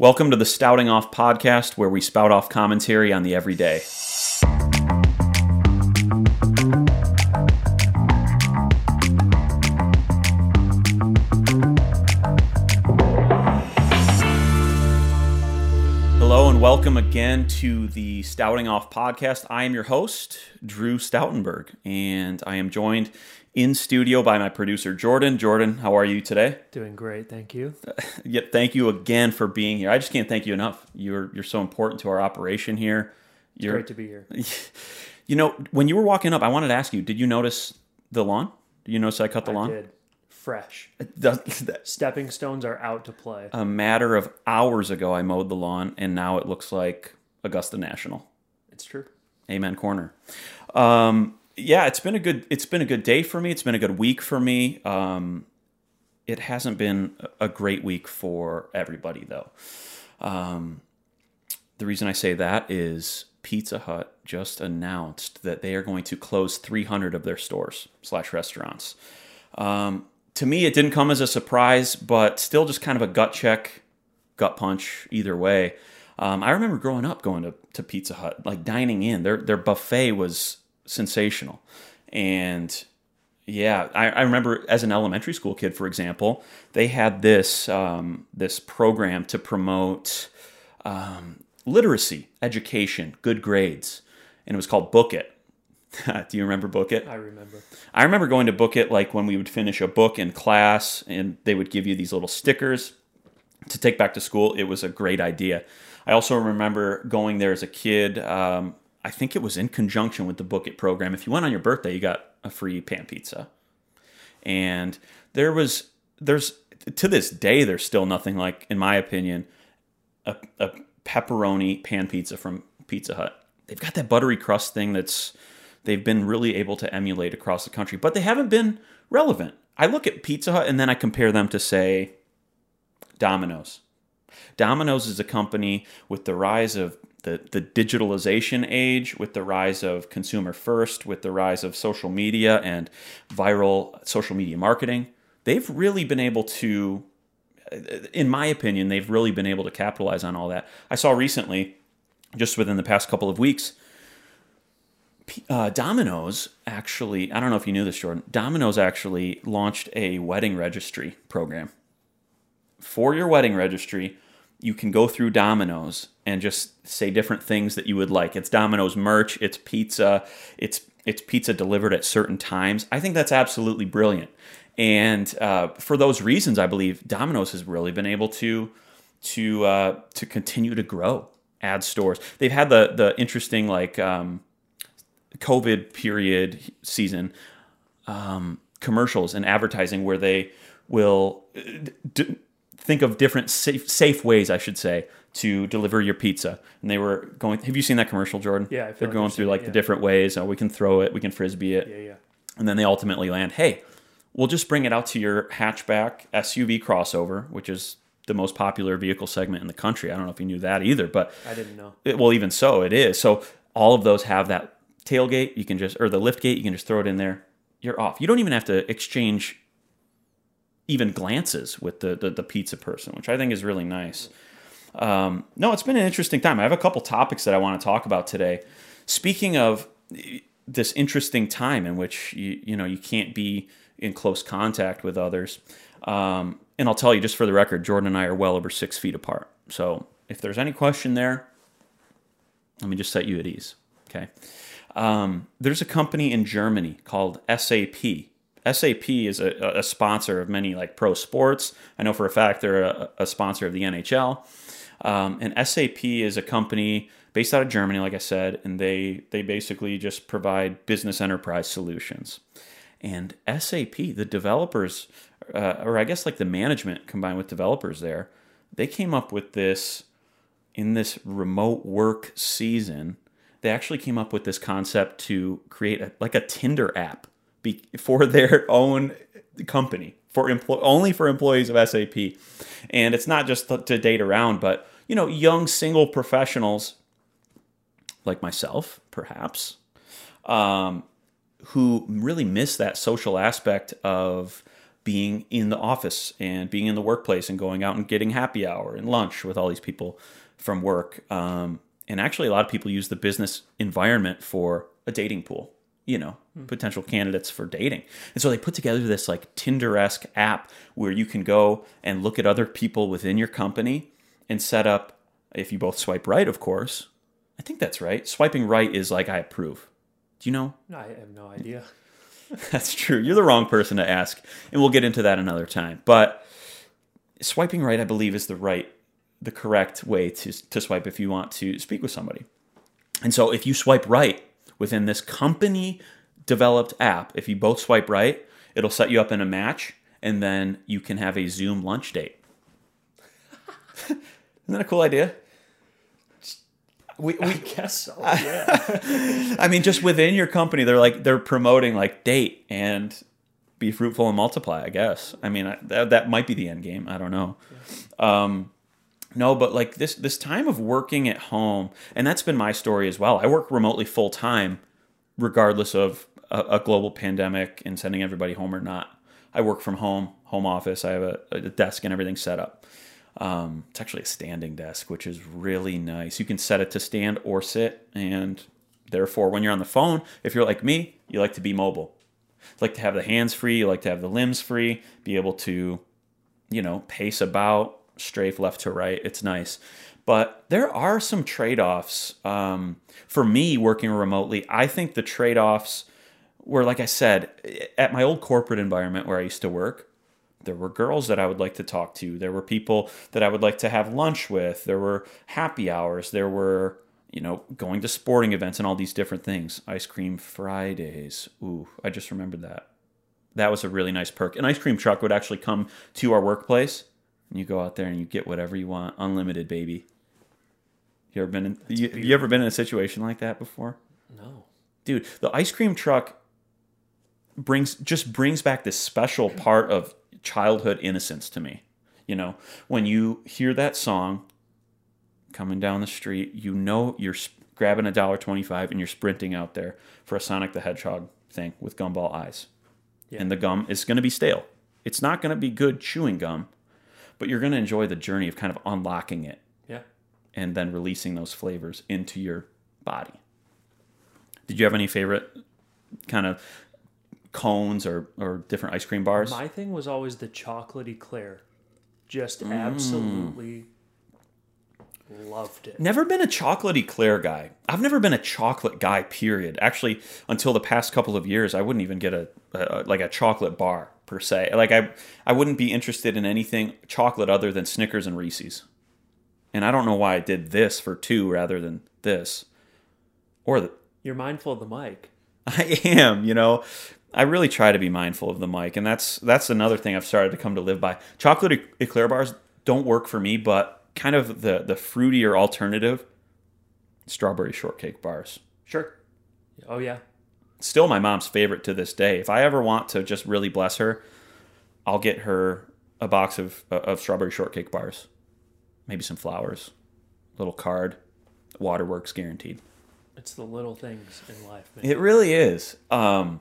Welcome to the Stouting Off podcast, where we spout off commentary on the everyday. Hello and welcome again to the Stouting Off podcast. I am your host, Drew Stoutenberg, and I am joined in studio by my producer, Jordan. Jordan, how are you today? Doing great, thank you. Yeah, thank you again for being here. I just can't thank you enough. You're you're so important to our operation here. You're Great to be here. You know, when you were walking up, I wanted to ask you, did you notice the lawn? Did you notice I cut the I lawn? did. Fresh. Stepping stones are out to play. a matter of hours ago I mowed the lawn and now it looks like Augusta National. It's true. Amen corner. Um, yeah, it's been a good it's been a good day for me. It's been a good week for me. Um, it hasn't been a great week for everybody though. Um, the reason I say that is Pizza Hut just announced that they are going to close 300 of their stores slash restaurants. Um, to me, it didn't come as a surprise, but still just kind of a gut check, gut punch either way. Um, I remember growing up going to, to Pizza Hut, like dining in. Their their buffet was sensational, and yeah, I, I remember as an elementary school kid, for example, they had this um, this program to promote um, literacy, education, good grades, and it was called Book It. Do you remember Book It? I remember. I remember going to book it like when we would finish a book in class and they would give you these little stickers to take back to school. It was a great idea. I also remember going there as a kid. Um, I think it was in conjunction with the Book It program. If you went on your birthday, you got a free pan pizza. And there was, there's, to this day, there's still nothing like, in my opinion, a, a pepperoni pan pizza from Pizza Hut. They've got that buttery crust thing that's they've been really able to emulate across the country, but they haven't been relevant. I look at Pizza Hut and then I compare them to say Domino's. Domino's is a company with the rise of the, the digitalization age, with the rise of consumer first, with the rise of social media and viral social media marketing. They've really been able to, in my opinion, they've really been able to capitalize on all that. I saw recently, just within the past couple of weeks, uh, Domino's actually, I don't know if you knew this, Jordan. Domino's actually launched a wedding registry program. For your wedding registry, you can go through Domino's and just say different things that you would like. It's Domino's merch, it's pizza, it's it's pizza delivered at certain times. I think that's absolutely brilliant. And uh, for those reasons, I believe Domino's has really been able to to uh, to continue to grow, add stores. They've had the the interesting like. Um, COVID period season um, commercials and advertising where they will uh, d- think of different safe, safe ways, I should say, to deliver your pizza. And they were going. Have you seen that commercial, Jordan? Yeah, I feel they're like going through seen it, like the different ways. Oh, we can throw it, we can frisbee it, Yeah, yeah. and then they ultimately land. Hey, we'll just bring it out to your hatchback SUV crossover, which is the most popular vehicle segment in the country. I don't know if you knew that either, but I didn't know. it, well, even so, it is. So all of those have that tailgate. You can just or the lift gate. You can just throw it in there. You're off. You don't even have to exchange even glances with the the, the pizza person, which I think is really nice. Um, no, it's been an interesting time. I have a couple topics that I want to talk about today. Speaking of this interesting time in which you you know you can't be in close contact with others. Um, and I'll tell you just for the record, Jordan and I are well over six feet apart. So if there's any question there, let me just set you at ease. Okay. Um, there's a company in Germany called SAP. SAP is a, a sponsor of many like pro sports. I know for a fact they're a, a sponsor of the NHL. Um, and SAP is a company based out of Germany, like I said, and they they basically just provide business enterprise solutions. And SAP, the developers, uh, or I guess like the management combined with developers there, they came up with this in this remote work season. They actually came up with this concept to create a, like a Tinder app be, for their own company for employ only for employees of SAP. And it's not just to, to date around, but you know, young single professionals like myself, perhaps, um, who really miss that social aspect of being in the office and being in the workplace and going out and getting happy hour and lunch with all these people from work. Um, and actually, a lot of people use the business environment for a dating pool, you know, hmm. potential candidates for dating. And so they put together this like Tinder esque app where you can go and look at other people within your company and set up, if you both swipe right, of course. I think that's right. Swiping right is like, I approve. Do you know? I have no idea. That's true. You're the wrong person to ask, and we'll get into that another time. But swiping right, I believe, is the right, the correct way to to swipe if you want to speak with somebody. And so, if you swipe right within this company developed app, if you both swipe right, it'll set you up in a match, and then you can have a Zoom lunch date. Isn't that a cool idea? We, I we guess so. Yeah. I mean, just within your company, they're like they're promoting like date and be fruitful and multiply. I guess. I mean, I, that that might be the end game. I don't know. Um, no, but like this this time of working at home, and that's been my story as well. I work remotely full time, regardless of a, a global pandemic and sending everybody home or not. I work from home, home office. I have a, a desk and everything set up. Um, it's actually a standing desk, which is really nice. You can set it to stand or sit, and therefore, when you're on the phone, if you're like me, you like to be mobile. You like to have the hands free, you like to have the limbs free, be able to, you know, pace about, strafe left to right. It's nice. But there are some trade offs. Um, for me, working remotely, I think the trade offs were, like I said, at my old corporate environment where I used to work, there were girls that I would like to talk to. There were people that I would like to have lunch with. There were happy hours. There were, you know, going to sporting events and all these different things. Ice cream Fridays. Ooh, I just remembered that. That was a really nice perk. An ice cream truck would actually come to our workplace, and you go out there and you get whatever you want, unlimited, baby. You ever been in? You, you ever been in a situation like that before? No. dude the ice cream truck brings just brings back this special part of childhood innocence to me you know when you hear that song coming down the street you know you're grabbing a dollar 25 and you're sprinting out there for a sonic the hedgehog thing with gumball eyes Yeah. and the gum is going to be stale it's not going to be good chewing gum but you're going to enjoy the journey of kind of unlocking it Yeah. and then releasing those flavors into your body. Did you have any favorite kind of cones or, or different ice cream bars? My thing was always the chocolate eclair. Just Mm. absolutely loved it. Never been a chocolate eclair guy. I've never been a chocolate guy. Period. Actually, until the past couple of years, I wouldn't even get a, a like a chocolate bar per se. Like I, I wouldn't be interested in anything chocolate other than Snickers and Reese's. And I don't know why I did this for two rather than this, or the, You're mindful of the mic. I am, you know. I really try to be mindful of the mic, and that's that's another thing I've started to come to live by. Chocolate eclair bars don't work for me, but kind of the the fruitier alternative, strawberry shortcake bars. Sure. Oh yeah. Still my mom's favorite to this day. If I ever want to just really bless her, I'll get her a box of of strawberry shortcake bars, maybe some flowers, little card, waterworks guaranteed. It's the little things in life, man. It really is. Um,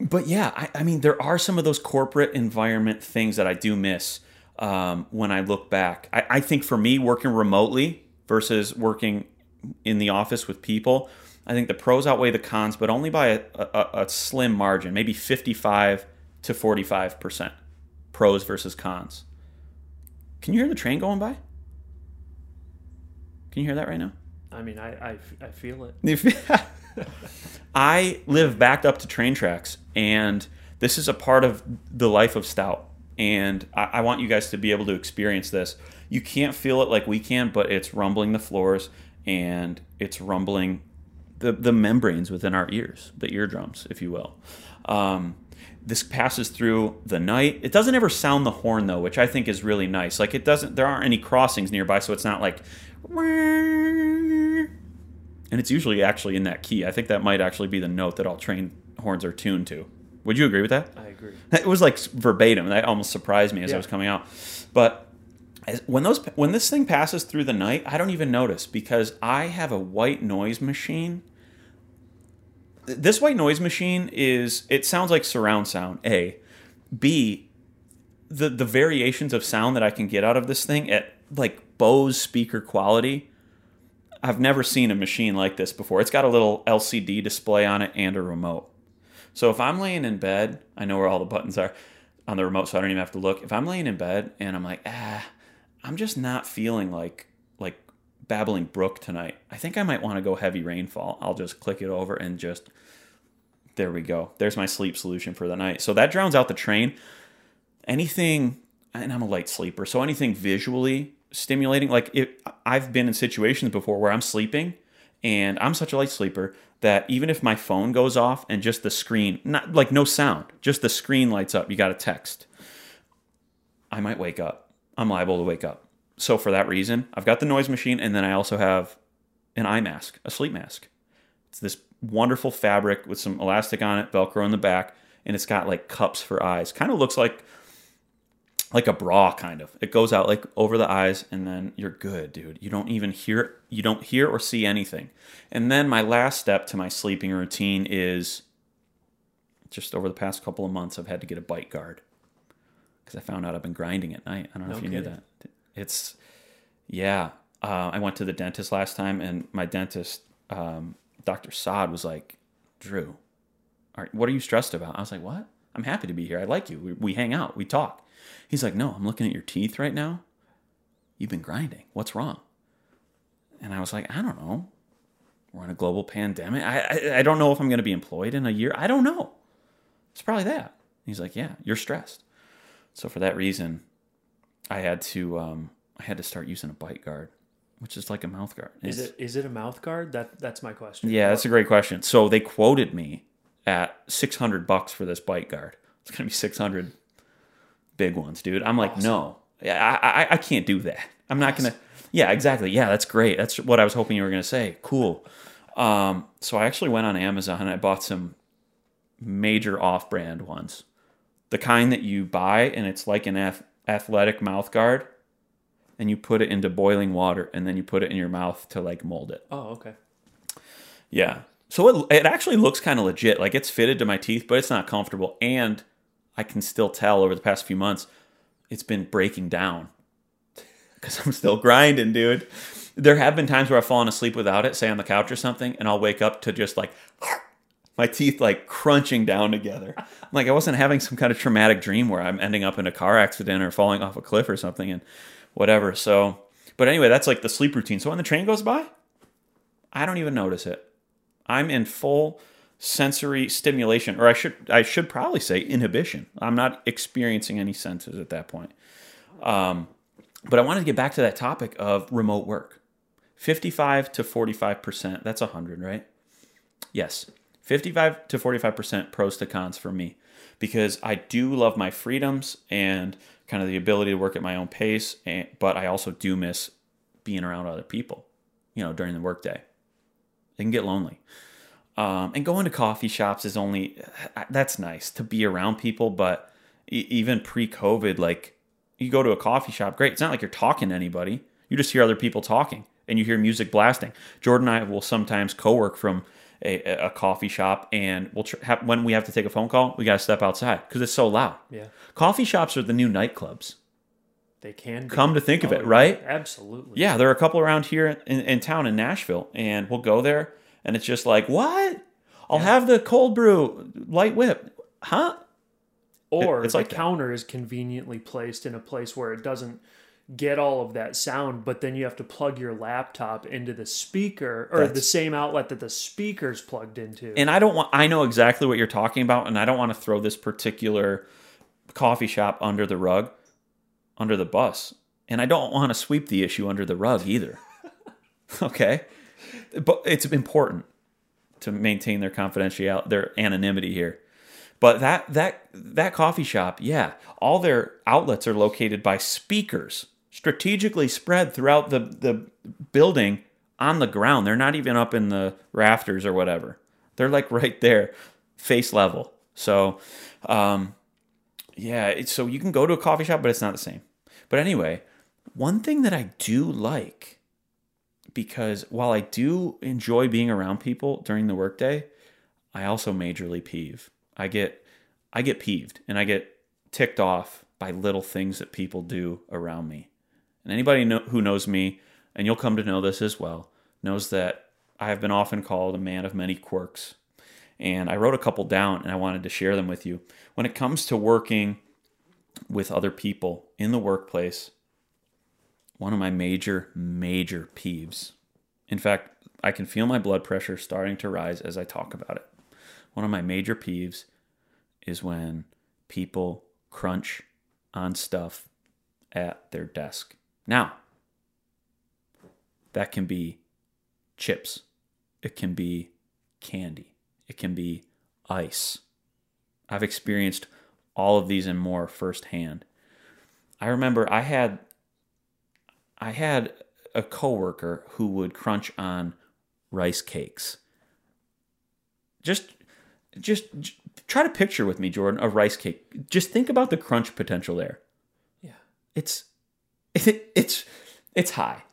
but yeah, I, I mean, there are some of those corporate environment things that I do miss um, when I look back. I, I think for me, working remotely versus working in the office with people, I think the pros outweigh the cons, but only by a, a, a slim margin, maybe 55 to 45%. Pros versus cons. Can you hear the train going by? Can you hear that right now? I mean, I, I, I feel it. I live backed up to train tracks, and this is a part of the life of Stout. And I, I want you guys to be able to experience this. You can't feel it like we can, but it's rumbling the floors and it's rumbling the, the membranes within our ears, the eardrums, if you will. Um, this passes through the night. It doesn't ever sound the horn though, which I think is really nice. Like it doesn't. There aren't any crossings nearby, so it's not like. And it's usually actually in that key. I think that might actually be the note that all train horns are tuned to. Would you agree with that? I agree. It was like verbatim. That almost surprised me as I was coming out. But when those when this thing passes through the night, I don't even notice because I have a white noise machine. This white noise machine is it sounds like surround sound. A, B. the the variations of sound that I can get out of this thing at like Bose speaker quality. I've never seen a machine like this before. It's got a little LCD display on it and a remote. So if I'm laying in bed, I know where all the buttons are on the remote, so I don't even have to look. If I'm laying in bed and I'm like, ah, I'm just not feeling like like babbling brook tonight. I think I might want to go heavy rainfall. I'll just click it over and just there we go. There's my sleep solution for the night. So that drowns out the train. Anything, and I'm a light sleeper, so anything visually stimulating, like I've been in situations before where I'm sleeping and I'm such a light sleeper that even if my phone goes off and just the screen, not like no sound, just the screen lights up, you got a text, I might wake up. I'm liable to wake up. So for that reason, I've got the noise machine and then I also have an eye mask, a sleep mask. It's this wonderful fabric with some elastic on it, Velcro in the back, and it's got like cups for eyes. Kind of looks like like a bra kind of. It goes out like over the eyes and then you're good, dude. You don't even hear you don't hear or see anything. And then my last step to my sleeping routine is just over the past couple of months I've had to get a bite guard cuz I found out I've been grinding at night. I don't know No if you knew that. It's yeah. Uh, I went to the dentist last time and my dentist um, Dr. Saad was like, "Drew, are, what are you stressed about?" I was like, "What? I'm happy to be here. I like you. We, we hang out. We talk." He's like, "No, I'm looking at your teeth right now. You've been grinding. What's wrong?" And I was like, "I don't know. We're in a global pandemic. I I, I don't know if I'm going to be employed in a year. I don't know. It's probably that." He's like, "Yeah, you're stressed." So for that reason, I had to um, I had to start using a bite guard, which is like a mouth guard. Is It's- it a mouth guard? That that's my question. yeah, that's a great question. So they quoted me at six hundred bucks for this bite guard. It's gonna be six hundred big ones, dude. I'm like, no, yeah, I, I I can't do that. I'm not gonna. Yeah, exactly. Yeah, that's great. That's what I was hoping you were gonna say. Cool. Um, so I actually went on Amazon and I bought some major off-brand ones, the kind that you buy and it's like an ath- athletic mouth guard, and you put it into boiling water and then you put it in your mouth to like mold it. Oh, okay. Yeah. So it, it actually looks kind of legit. Like it's fitted to my teeth, but it's not comfortable. And I can still tell over the past few months, it's been breaking down because I'm still grinding, dude. There have been times where I've fallen asleep without it, say on the couch or something, and I'll wake up to just like my teeth like crunching down together. like I wasn't having some kind of traumatic dream where I'm ending up in a car accident or falling off a cliff or something and whatever. So, but anyway, that's like the sleep routine. So when the train goes by, I don't even notice it. I'm in full sensory stimulation, or I should I should probably say inhibition. I'm not experiencing any senses at that point. Um, but I wanted to get back to that topic of remote work. 55 to 45 percent. That's 100, right? Yes, 55 to 45 percent pros to cons for me because I do love my freedoms and kind of the ability to work at my own pace, and, but I also do miss being around other people, you know, during the workday. It can get lonely. Um, and going to coffee shops is only that's nice to be around people, but even pre-COVID, like you go to a coffee shop, great. It's not like you're talking to anybody. You just hear other people talking and you hear music blasting. Jordan and I will sometimes co-work from a, a coffee shop, and we'll tr- have, when we have to take a phone call, we got to step outside because it's so loud. Yeah. Coffee shops are the new nightclubs. They can be. Come to think of Oh, it, right? Absolutely. Yeah, there are a couple around here in, in town in Nashville, and we'll go there, and it's just like, what? I'll have the cold brew light whip, huh? Or it's the like counter is conveniently placed in a place where it doesn't get all of that sound, but then you have to plug your laptop into the speaker or the same outlet that the speaker's plugged into. And I don't want. I know exactly what you're talking about, and I don't want to throw this particular coffee shop under the rug, under the bus, and I don't want to sweep the issue under the rug either. okay, but it's important to maintain their confidentiality, their anonymity here. But that that that coffee shop, yeah, all their outlets are located by speakers, strategically spread throughout the the building on the ground. They're not even up in the rafters or whatever. They're like right there, face level. So, um, yeah, so you can go to a coffee shop, but it's not the same. But anyway, one thing that I do like, because while I do enjoy being around people during the workday, I also majorly peeve. I get I get peeved and I get ticked off by little things that people do around me. And anybody know, who knows me, and you'll come to know this as well, knows that I have been often called a man of many quirks. And I wrote a couple down and I wanted to share them with you. When it comes to working with other people in the workplace, one of my major, major peeves. In fact, I can feel my blood pressure starting to rise as I talk about it. One of my major peeves is when people crunch on stuff at their desk. Now, that can be chips, it can be candy, it can be ice. I've experienced all of these and more firsthand. I remember I had I had a coworker who would crunch on rice cakes. Just just try to picture with me, Jordan, a rice cake. Just think about the crunch potential there. Yeah. It's it, it's it's high.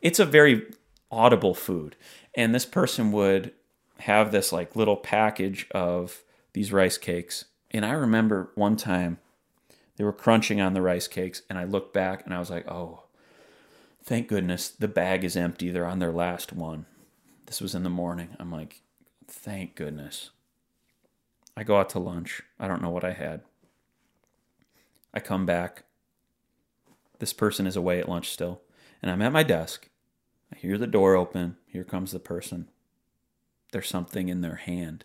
It's a very audible food. And this person would have this like little package of these rice cakes. And I remember one time they were crunching on the rice cakes and I looked back and I was like, "Oh, thank goodness the bag is empty. They're on their last one." This was in the morning. I'm like, "Thank goodness." I go out to lunch. I don't know what I had. I come back. This person is away at lunch still. And I'm at my desk. I hear the door open. Here comes the person. There's something in their hand.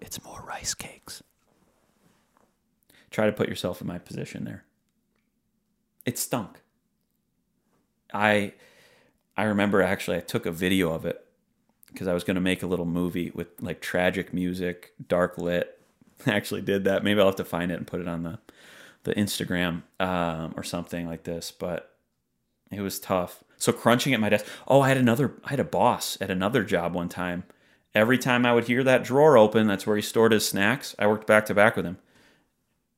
It's more rice cakes. Try to put yourself in my position there. It stunk. I I remember actually I took a video of it because I was going to make a little movie with like tragic music, dark lit. I actually did that. Maybe I'll have to find it and put it on the the Instagram um, or something like this. But it was tough. So crunching at my desk. Oh, I had another. I had a boss at another job one time. Every time I would hear that drawer open, that's where he stored his snacks. I worked back to back with him.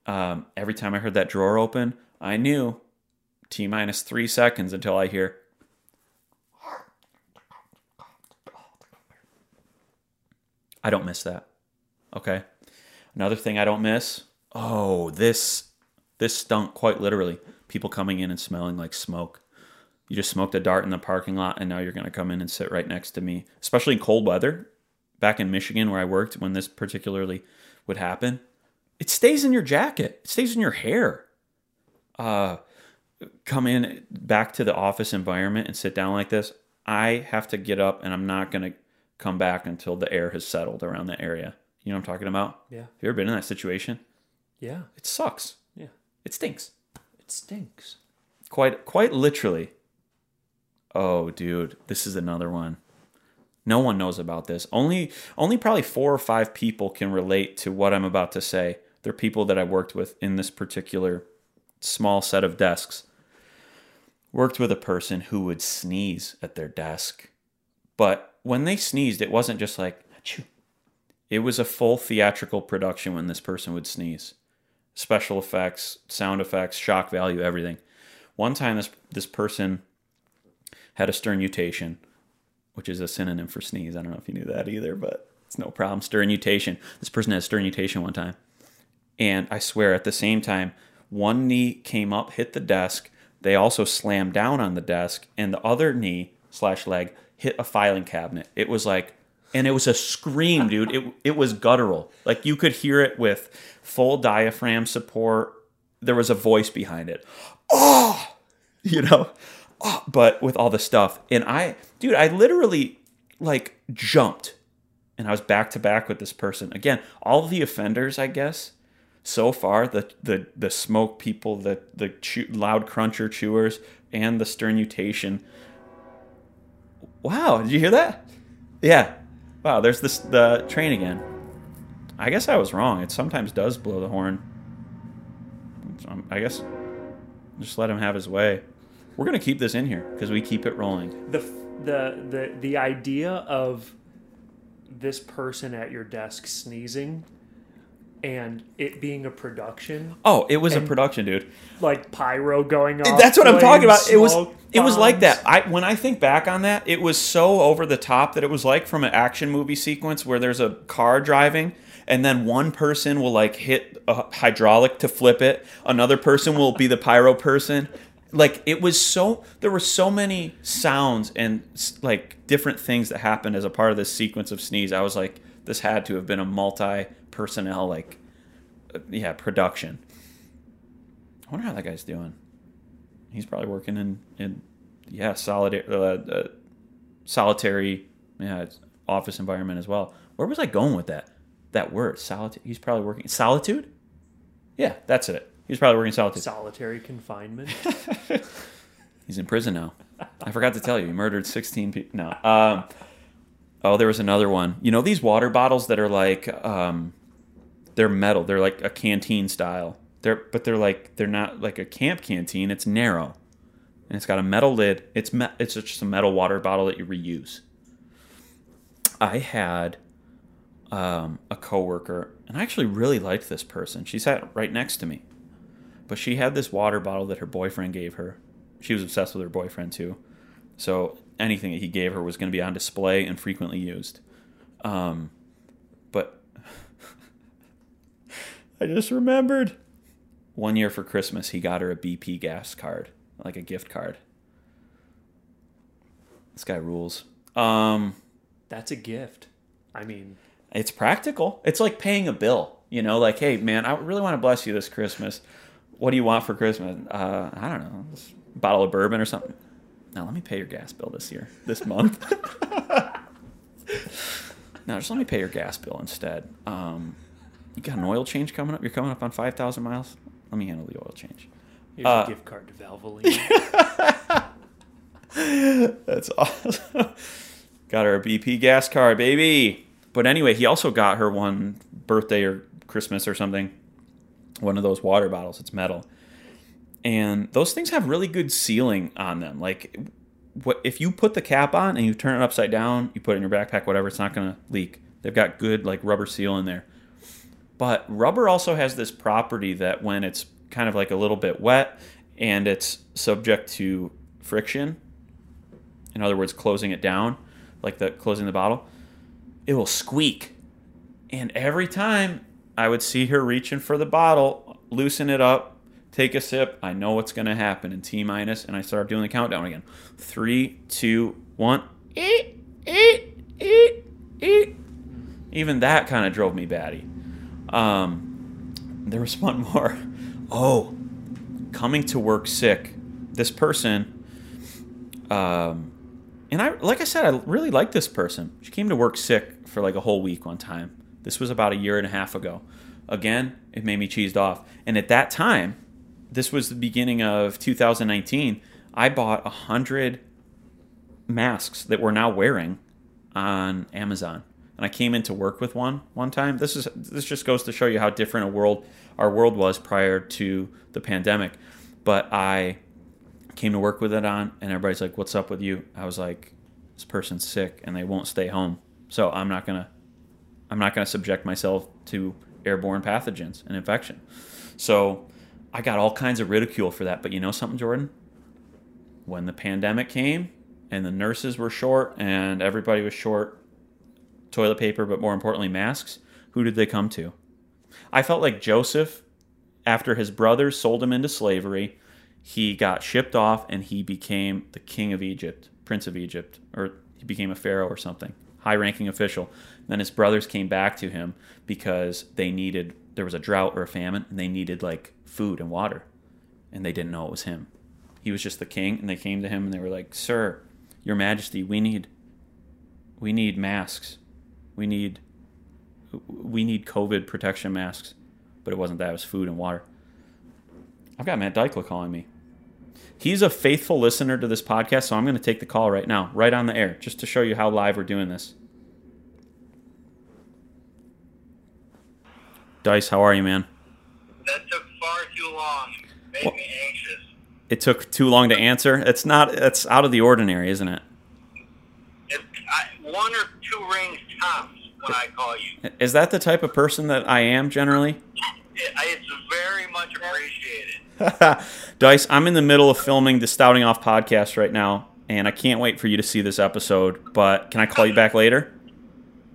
Um, every time I heard that drawer open, I knew T minus three seconds until I hear I don't miss that. Okay. Another thing I don't miss. Oh, this this stunk quite literally. People coming in and smelling like smoke. You just smoked a dart in the parking lot and now you're going to come in and sit right next to me, especially in cold weather. Back in Michigan where I worked when this particularly would happen, it stays in your jacket. It stays in your hair. Uh come in back to the office environment and sit down like this. I have to get up and I'm not going to come back until the air has settled around the area. You know what I'm talking about? Yeah. Have you ever been in that situation? Yeah. It sucks. It stinks. It stinks. Quite quite literally. Oh, dude, this is another one. No one knows about this. Only only probably 4 or 5 people can relate to what I'm about to say. They're people that I worked with in this particular small set of desks. Worked with a person who would sneeze at their desk. But when they sneezed, it wasn't just like, Achoo. it was a full theatrical production when this person would sneeze. Special effects, sound effects, shock value, everything. One time, this, this person had a sternutation, which is a synonym for sneeze. I don't know if you knew that either, but it's no problem. Sternutation. This person had a sternutation one time. And I swear, at the same time, one knee came up, hit the desk. They also slammed down on the desk, and the other knee slash leg hit a filing cabinet. It was like, and it was a scream, dude. It it was guttural. Like you could hear it with full diaphragm support. There was a voice behind it. Oh, you know, oh, but with all the stuff. And I, dude, I literally like jumped, and I was back to back with this person again. All the offenders, I guess, so far the the the smoke people, the the chew, loud cruncher chewers, and the sternutation Wow, did you hear that? Yeah. Wow, there's this the train again. I guess I was wrong. It sometimes does blow the horn. Um, I guess just let him have his way. We're gonna keep this in here because we keep it rolling. The the the the idea of this person at your desk sneezing and it being a production Oh, it was a production, dude. like pyro going That's what I'm talking about. It was smoke, it was like that. I when I think back on that, it was so over the top that it was like from an action movie sequence where there's a car driving and then one person will like hit a hydraulic to flip it. Another person will be the pyro person. Like it was so there were so many sounds and like different things that happened as a part of this sequence of sneeze. I was like, this had to have been a multi personnel like uh, yeah production. I wonder how that guy's doing. He's probably working in in yeah solid uh, uh, solitary yeah it's office environment as well. Where was I going with that? That word solitude. He's probably working solitude. Yeah, that's it. He's probably working solitude. Solitary confinement. He's in prison now. I forgot to tell you, he murdered 16 people. No. Um, oh, there was another one. You know these water bottles that are like, um, they're metal. They're like a canteen style. They're but they're like they're not like a camp canteen. It's narrow, and it's got a metal lid. It's me- it's just a metal water bottle that you reuse. I had um, a coworker, and I actually really liked this person. She sat right next to me, but she had this water bottle that her boyfriend gave her. She was obsessed with her boyfriend too, so anything that he gave her was going to be on display and frequently used. Um, but I just remembered one year for Christmas, he got her a BP gas card, like a gift card. This guy rules. Um, That's a gift. I mean, it's practical. It's like paying a bill. You know, like, hey, man, I really want to bless you this Christmas. What do you want for Christmas? Uh, I don't know, this bottle of bourbon or something. Now let me pay your gas bill this year, this month. now just let me pay your gas bill instead. Um, you got an oil change coming up. You're coming up on five thousand miles. Let me handle the oil change. here's Uh, a gift card to Valvoline. That's awesome. got her a BP gas card, baby. But anyway, he also got her one birthday or Christmas or something. One of those water bottles. It's metal, and those things have really good sealing on them. Like, what if you put the cap on and you turn it upside down, you put it in your backpack, whatever, it's not going to leak. They've got good like rubber seal in there. But rubber also has this property that when it's kind of like a little bit wet and it's subject to friction, in other words, closing it down, like the closing the bottle, it will squeak. And every time I would see her reaching for the bottle, loosen it up, take a sip, I know what's going to happen in T minus, and I start doing the countdown again. Three, two, one. Eat, eat, eat, eat. Even that kind of drove me batty. Um, there was one more. Oh, coming to work sick. This person, um, and I, like I said, I really like this person. She came to work sick for like a whole week one time. This was about a year and a half ago. Again, it made me cheesed off. And at that time, this was the beginning of 2019. I bought a hundred masks that we're now wearing on Amazon. And I came into work with one one time. This is this just goes to show you how different a world our world was prior to the pandemic. But I came to work with it on and everybody's like, "What's up with you?" I was like, "This person's sick and they won't stay home." So I'm not to I'm not to subject myself to airborne pathogens and infection. So I got all kinds of ridicule for that. But you know something, Jordan? When the pandemic came and the nurses were short and everybody was short toilet paper, but more importantly, masks, who did they come to? I felt like Joseph, after his brothers sold him into slavery, he got shipped off and he became the king of Egypt, prince of Egypt, or he became a pharaoh or something, high ranking official. Then his brothers came back to him because they needed, there was a drought or a famine, and they needed like food and water. And they didn't know it was him. He was just the king, and they came to him and they were like, Sir, Your Majesty, we need, we need masks. We need, we need COVID protection masks. But it wasn't that, it was food and water. I've got Matt Dykla calling me. He's a faithful listener to this podcast, so I'm going to take the call right now, right on the air, just to show you how live we're doing this. Dice, how are you, man? That took far too long. Made What? me anxious. It took too long to answer. It's not. It's out of the ordinary, isn't it? It, I, one or two rings tops when I call you. Is that the type of person that I am generally? It's very much appreciated. Dice, I'm in the middle of filming the Stouting Off podcast right now, and I can't wait for you to see this episode. But can I call you back later?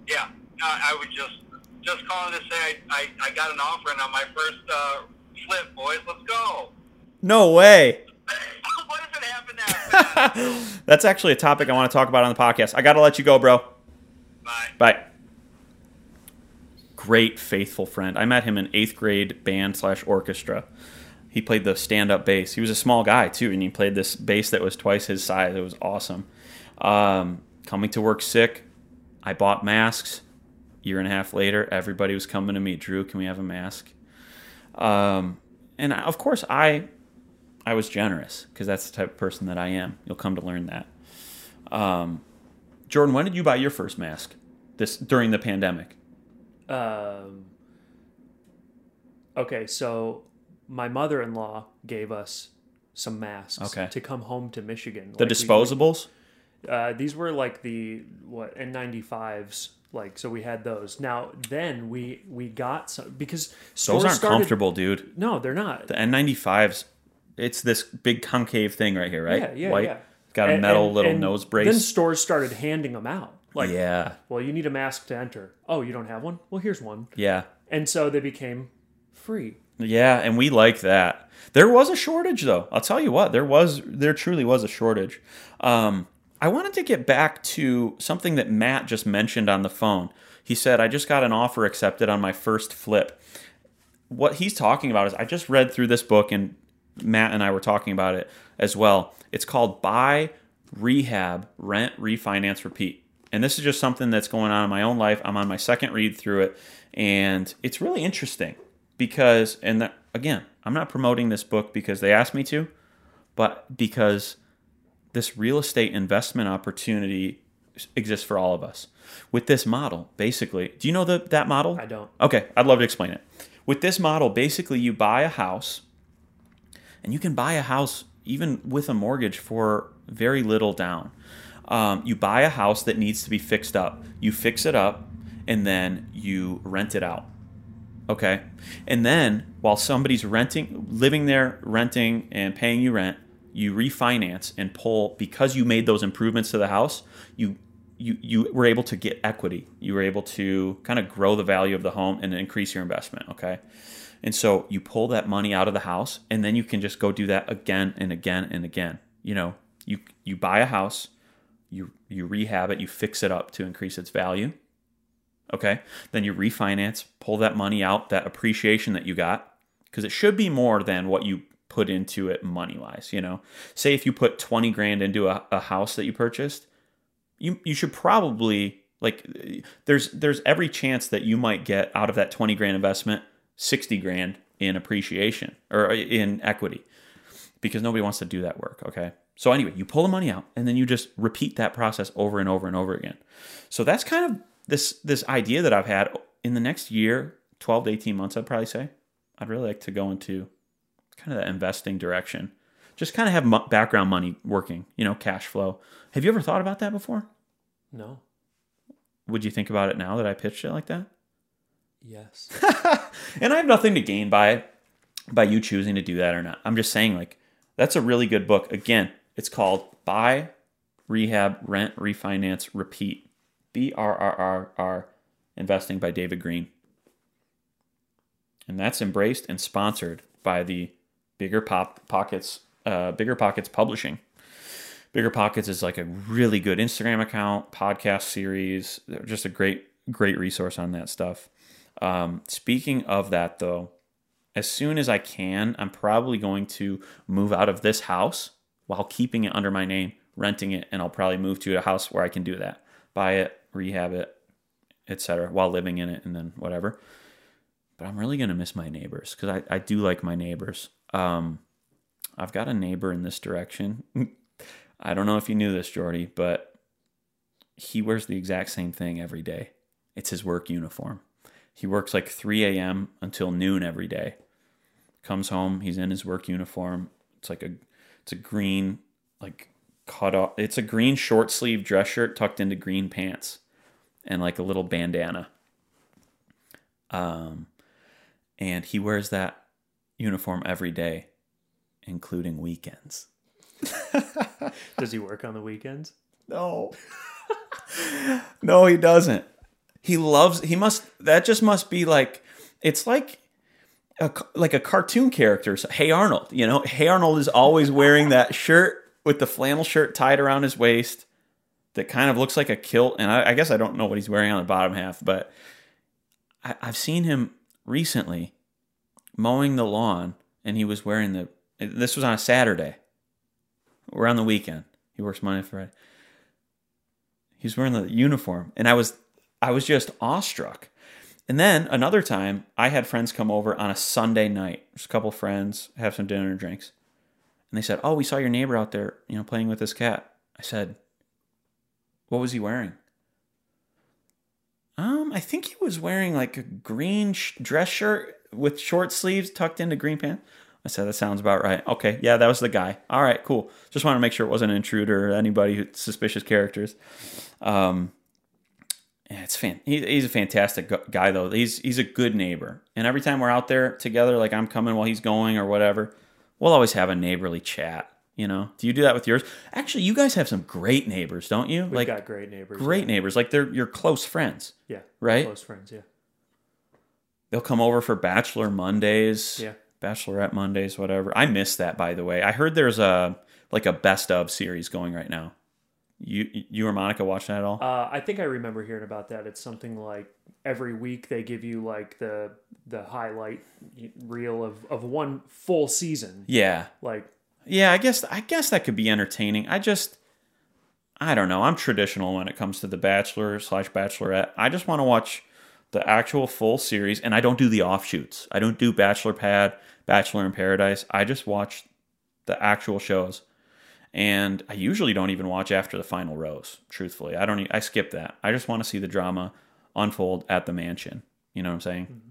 Yeah, I, I would just just calling to say I, I, I got an offer on my first uh, flip, boys. Let's go. No way. what does it happen that? That's actually a topic I want to talk about on the podcast. I got to let you go, bro. Bye. Great, faithful friend. I met him in eighth grade band slash orchestra. He played the stand up bass. He was a small guy, too, and he played this bass that was twice his size. It was awesome. Um, coming to work sick, I bought masks. Year and a half later, everybody was coming to me. Drew, can we have a mask? Um, and of course, I I was generous because that's the type of person that I am. You'll come to learn that. Um, Jordan, when did you buy your first mask? This during the pandemic. Um, okay, so my mother-in-law gave us some masks Okay. to come home to Michigan. The Like, we- disposables. Uh, these were like the what N95s. Like so, we had those. Now then, we we got some because Those aren't started- comfortable, dude. No, they're not. The N95s. It's this big concave thing right here, right? Yeah, yeah, White. yeah. Got a And- metal and- little and nose brace. Then stores started handing them out. Like, yeah, well, you need a mask to enter. Oh, you don't have one? Well, here's one. yeah, And so they became free. yeah, and we like that. There was a shortage, though. I'll tell you what. There was. There truly was a shortage. Um, I wanted to get back to something that Matt just mentioned on the phone. He said, "I just got an offer accepted on my first flip." What he's talking about is I just read through this book, and Matt and I were talking about it as well. It's called Buy, Rehab, Rent, Refinance, Repeat. And this is just something that's going on in my own life. I'm on my second read through it, and it's really interesting because, and that, again, I'm not promoting this book because they asked me to, but because this real estate investment opportunity exists for all of us. With this model, basically, do you know the, that model? I don't. Okay, I'd love to explain it. With this model, basically, you buy a house, and you can buy a house even with a mortgage for very little down. Um, you buy a house that needs to be fixed up, you fix it up, and then you rent it out. Okay, and then while somebody's renting, living there, renting, and paying you rent, you refinance and pull because you made those improvements to the house. You you you were able to get equity. You were able to kind of grow the value of the home and increase your investment. Okay, and so you pull that money out of the house, and then you can just go do that again and again and again. You know, you you buy a house, you you rehab it, you fix it up to increase its value. Okay, then you refinance, pull that money out, that appreciation that you got, because it should be more than what you put into it money wise. You know, say if you put twenty grand into a, a house that you purchased, you you should probably like there's there's every chance that you might get out of that 20 grand investment 60 grand in appreciation or uh, in equity because nobody wants to do that work okay? So anyway you pull the money out and then you just repeat that process over and over and over again. So that's kind of this this idea that i've had in the next year 12 to 18 months i'd probably say. I'd really like to go into kind of that investing direction. Just kind of have mo- background money working you know cash flow. Have you ever thought about that before? No. would you think about it now that I pitched it like that? Yes. And I have nothing to gain by it, by you choosing to do that or not. I'm just saying, like, that's a really good book. Again, it's called Buy, Rehab, Rent, Refinance, Repeat. B R R R R, Investing by David Greene. And that's embraced and sponsored by the Bigger Pop Pockets, uh, Bigger Pockets Publishing. Bigger Pockets is like a really good Instagram account, podcast series. They're just a great, great resource on that stuff. Um, speaking of that, though, as soon as I can, I'm probably going to move out of this house while keeping it under my name, renting it, and I'll probably move to a house where I can do that, buy it, rehab it, etc., while living in it, and then whatever. But I'm really gonna miss my neighbors because I, I do like my neighbors. Um, I've got a neighbor in this direction. I don't know if you knew this, Jordy, but he wears the exact same thing every day. It's his work uniform. He works like 3 a.m. until noon every day. Comes home, he's in his work uniform. It's like a, it's a green, like cut off. It's a green short sleeve dress shirt tucked into green pants, and like a little bandana. Um, and he wears that uniform every day, including weekends. Does he work on the weekends? No. no, he doesn't. He loves. He must. That just must be like. It's like. A, like a cartoon character. So, hey Arnold, you know, Hey Arnold is always wearing that shirt with the flannel shirt tied around his waist that kind of looks like a kilt. And I, I guess I don't know what he's wearing on the bottom half, but I, I've seen him recently mowing the lawn and he was wearing the, this was on a Saturday. We're on the weekend. He works Monday Friday. He was wearing the uniform and I was, I was just awestruck. And then another time, I had friends come over on a Sunday night. Just a couple friends, have some dinner and drinks. And they said, "Oh, we saw your neighbor out there, you know, playing with this cat." I said, "What was he wearing?" Um, I think he was wearing like a green sh- dress shirt with short sleeves tucked into green pants. I said, "That sounds about right." Okay, yeah, that was the guy. All right, cool. Just want to make sure it wasn't an intruder or anybody who suspicious characters. Um, yeah, it's fan. He, he's a fantastic guy though. He's he's a good neighbor, and every time we're out there together, like I'm coming while he's going or whatever, we'll always have a neighborly chat. You know, do you do that with yours? Actually, you guys have some great neighbors, don't you? We've like got great neighbors. great yeah. neighbors, like they're your close friends. Yeah. Right? Close friends, yeah. They'll come over for Bachelor Mondays, Yeah. Bachelorette Mondays, whatever. I missed that, by the way. I heard there's a like a best of series going right now. You you or Monica watch that at all? Uh, I think I remember hearing about that. It's something like every week they give you like the the highlight reel of, of one full season. yeah, Like yeah. I guess I guess that could be entertaining. I just I don't know. I'm traditional when it comes to the Bachelor slash Bachelorette. I just want to watch the actual full series, and I don't do the offshoots. I don't do Bachelor Pad, Bachelor in Paradise. I just watch the actual shows, and I usually don't even watch after the final rose. Truthfully, I don't. I skip that. I just want to see the drama unfold at the mansion. You know what I'm saying?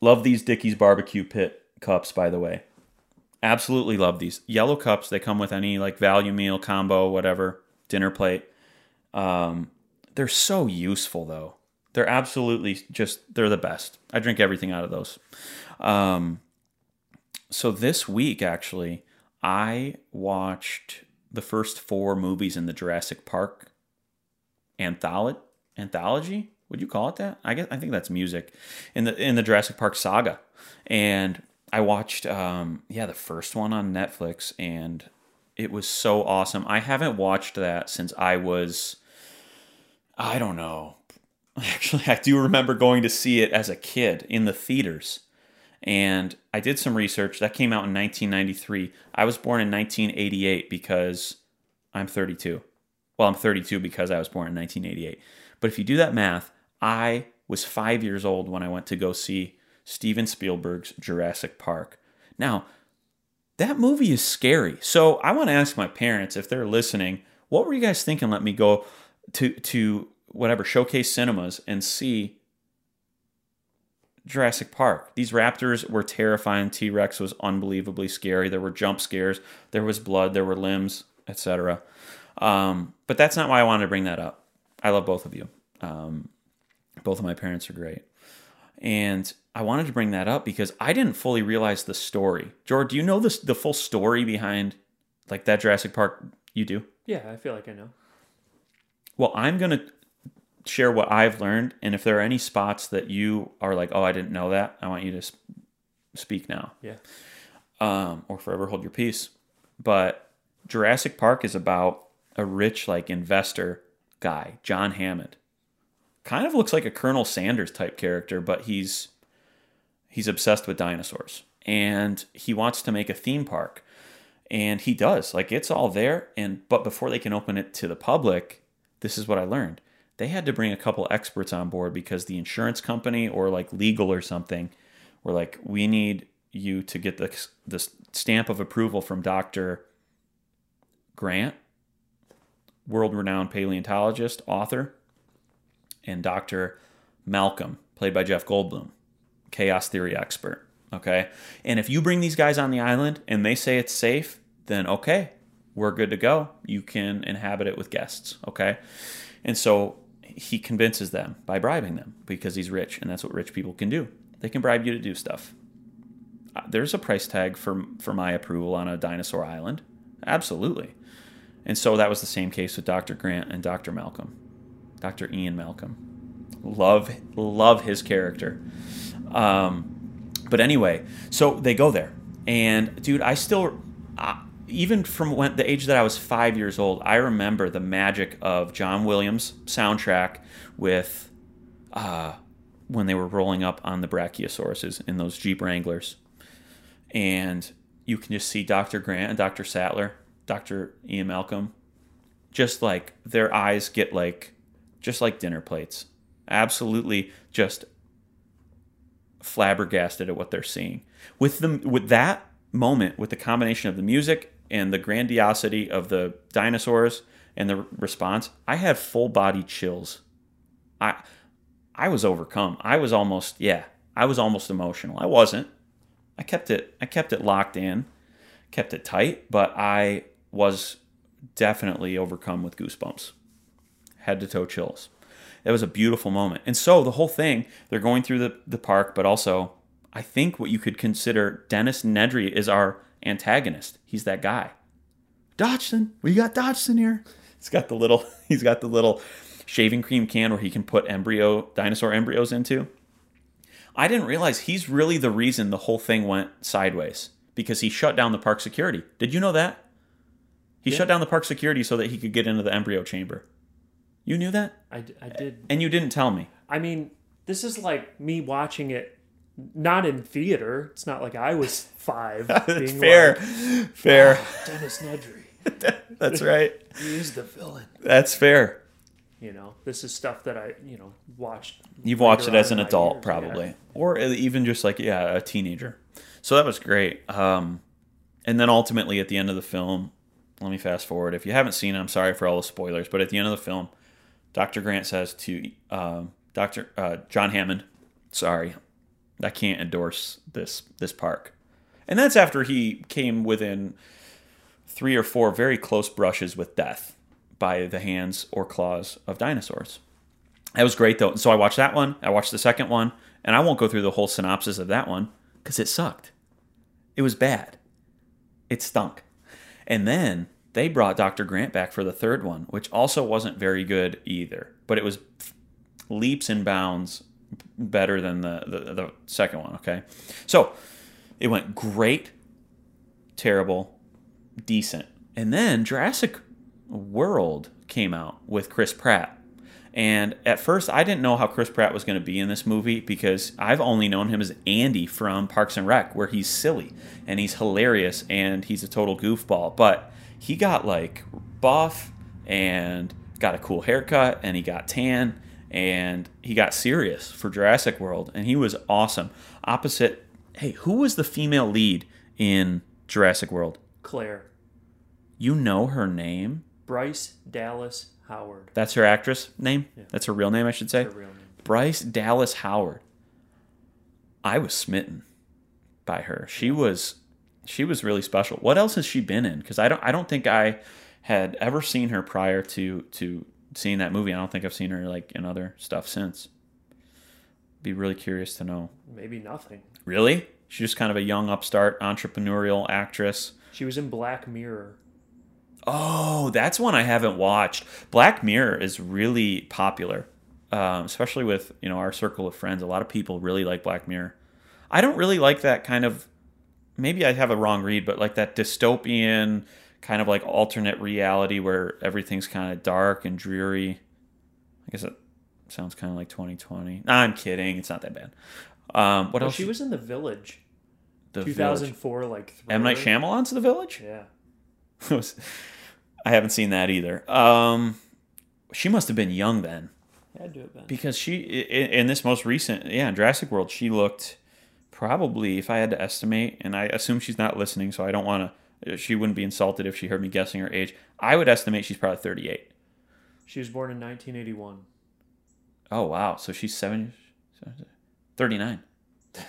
Love these Dickey's barbecue pit cups, by the way. Absolutely love these yellow cups. They come with any like value meal combo, whatever dinner plate. Um, they're so useful though. They're absolutely just they're the best. I drink everything out of those. Um, so this week actually, I watched the first four movies in the Jurassic Park anthology. Anthology? Would you call it that? I guess I think that's music in the in the Jurassic Park saga. And I watched um yeah, the first one on Netflix and it was so awesome. I haven't watched that since I was I don't know. Actually, I do remember going to see it as a kid in the theaters. And I did some research. That came out in 1993. I was born in 1988 because I'm 32. Well, I'm 32 because I was born in 1988. But if you do that math, I was five years old when I went to go see Steven Spielberg's Jurassic Park. Now, that movie is scary. So I want to ask my parents if they're listening, what were you guys thinking? Let me go to to whatever showcase cinemas and see Jurassic Park. These raptors were terrifying. T Rex was unbelievably scary. There were jump scares. There was blood. There were limbs, etc. Um, but that's not why I wanted to bring that up. I love both of you. Um, both of my parents are great, and I wanted to bring that up because I didn't fully realize the story. George, do you know this the full story behind like that Jurassic Park? You do. yeah, I feel like I know. Well, I'm going to share what I've learned. And if there are any spots that you are like, oh, I didn't know that, I want you to speak now Yeah. um, or forever hold your peace. But Jurassic Park is about a rich, like, investor guy, John Hammond. Kind of looks like a Colonel Sanders type character, but he's he's obsessed with dinosaurs and he wants to make a theme park and he does like it's all there and but before they can open it to the public this is what i learned they had to bring a couple experts on board because the insurance company or like legal or something were like we need you to get the the stamp of approval from dr grant world renowned paleontologist author and dr malcolm played by jeff goldblum chaos theory expert. Okay. And if you bring these guys on the island and they say it's safe, then okay, we're good to go. You can inhabit it with guests. Okay. And so he convinces them by bribing them because he's rich and that's what rich people can do. They can bribe you to do stuff. Uh, There's a price tag for for my approval on a dinosaur island. Absolutely. And so that was the same case with Dr. Grant and Dr. Malcolm, Dr. Ian Malcolm. Love, love his character. Um, but anyway, so they go there, and dude, I still, uh, even from when the age that I was five years old, I remember the magic of John Williams soundtrack with, uh, when they were rolling up on the Brachiosauruses in those Jeep Wranglers, and you can just see Dr. Grant and Dr. Sattler, Dr. Ian Malcolm, just like their eyes get like, just like dinner plates, absolutely just flabbergasted at what they're seeing. With them, with that moment, with the combination of the music and the grandiosity of the dinosaurs and the response, I had full body chills. I, I was overcome. I was almost, yeah, I was almost emotional. I wasn't. I kept it. I kept it locked in, kept it tight, but I was definitely overcome with goosebumps, head to toe chills. It was a beautiful moment. And so the whole thing, they're going through the, the park, but also I think what you could consider Dennis Nedry is our antagonist. He's that guy. Dodgson, we got Dodgson here. He's got the little he's got the little shaving cream can where he can put embryo dinosaur embryos into. I didn't realize he's really the reason the whole thing went sideways because he shut down the park security. Did you know that? He Yeah. shut down the park security so that he could get into the embryo chamber. You knew that? I, d- I did. And you didn't tell me. I mean, this is like me watching it, not in theater. It's not like I was five. being fair. like, fair. Dennis Nedry, That's right. he is the villain. That's fair. You know, this is stuff that I, you know, watched. You've watched it as an adult, years, probably, yeah. or even just like yeah, a teenager. So that was great. Um, and then ultimately, at the end of the film, let me fast forward. If you haven't seen it, I'm sorry for all the spoilers, but at the end of the film, Dr. Grant says to um, Dr. Uh, John Hammond, "Sorry, I can't endorse this this park." And that's after he came within three or four very close brushes with death by the hands or claws of dinosaurs. That was great though. So I watched that one. I watched the second one, and I won't go through the whole synopsis of that one because it sucked. It was bad. It stunk. And then they brought Dr. Grant back for the third one, which also wasn't very good either. But it was leaps and bounds better than the, the, the second one, okay? So it went great, terrible, decent. And then Jurassic World came out with Chris Pratt. And at first, I didn't know how Chris Pratt was going to be in this movie because I've only known him as Andy from Parks and Rec, where he's silly and he's hilarious and he's a total goofball. But he got like buff and got a cool haircut and he got tan and he got serious for Jurassic World and he was awesome. Opposite, hey, who was the female lead in Jurassic World? Claire, You know her name? Bryce Dallas Howard. That's her actress name? That's her real name, I should say? Her real name. Bryce Dallas Howard. I was smitten by her. She was she was really special. What else has she been in? Because I don't I don't think I had ever seen her prior to to seeing that movie. I don't think I've seen her like in other stuff since. Be really curious to know. Maybe nothing. Really? She's just kind of a young upstart entrepreneurial actress. She was in Black Mirror. Oh, that's one I haven't watched. Black Mirror is really popular, um, especially with you know our circle of friends. A lot of people really like Black Mirror. I don't really like that kind of. Maybe I have a wrong read, but like that dystopian kind of like alternate reality where everything's kind of dark and dreary. I guess it sounds kind of like 2020. Nah, I'm kidding. It's not that bad. Um, what Well, else? she was in The Village. the 2004, like M Night thriller. Shyamalan's The Village. Yeah. I haven't seen that either. Um, she must have been young then, Had to have been. because she in, in this most recent, yeah, in Jurassic World, she looked probably, if I had to estimate, and I assume she's not listening, so I don't want to. She wouldn't be insulted if she heard me guessing her age. I would estimate she's probably thirty-eight. She was born in 1981. Oh wow, so she's seven, 39.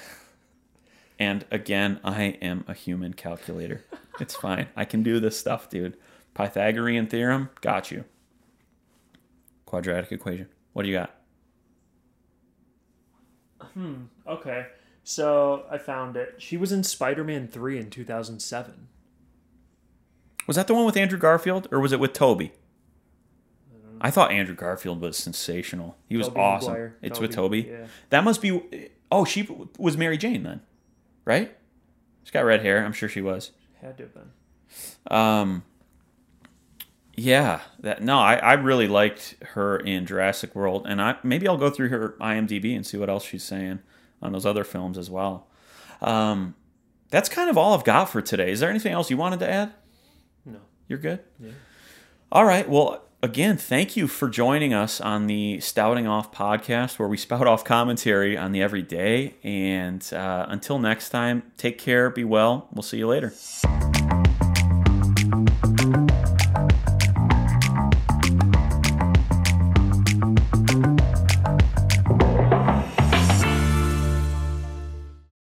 And again, I am a human calculator. It's fine. I can do this stuff, dude. Pythagorean theorem, got you. Quadratic equation. What do you got? Hmm. Okay. So I found it. She was in Spider Man 3 in 2007. Was that the one with Andrew Garfield, or was it with Tobey? I thought Andrew Garfield was sensational. He was Tobey awesome. Maguire. It's with Tobey. yeah. That must be. Oh, she was Mary Jane then, right? She's got red hair. I'm sure she was. Had to have been. Um, yeah, that no, I, I really liked her in Jurassic World, and I maybe I'll go through her IMDb and see what else she's saying on those other films as well. Um, that's kind of all I've got for today. Is there anything else you wanted to add? You're good? Yeah. All right. Well, again, thank you for joining us on the Spouting Off podcast, where we spout off commentary on the everyday. And uh, until next time, take care, be well. We'll see you later.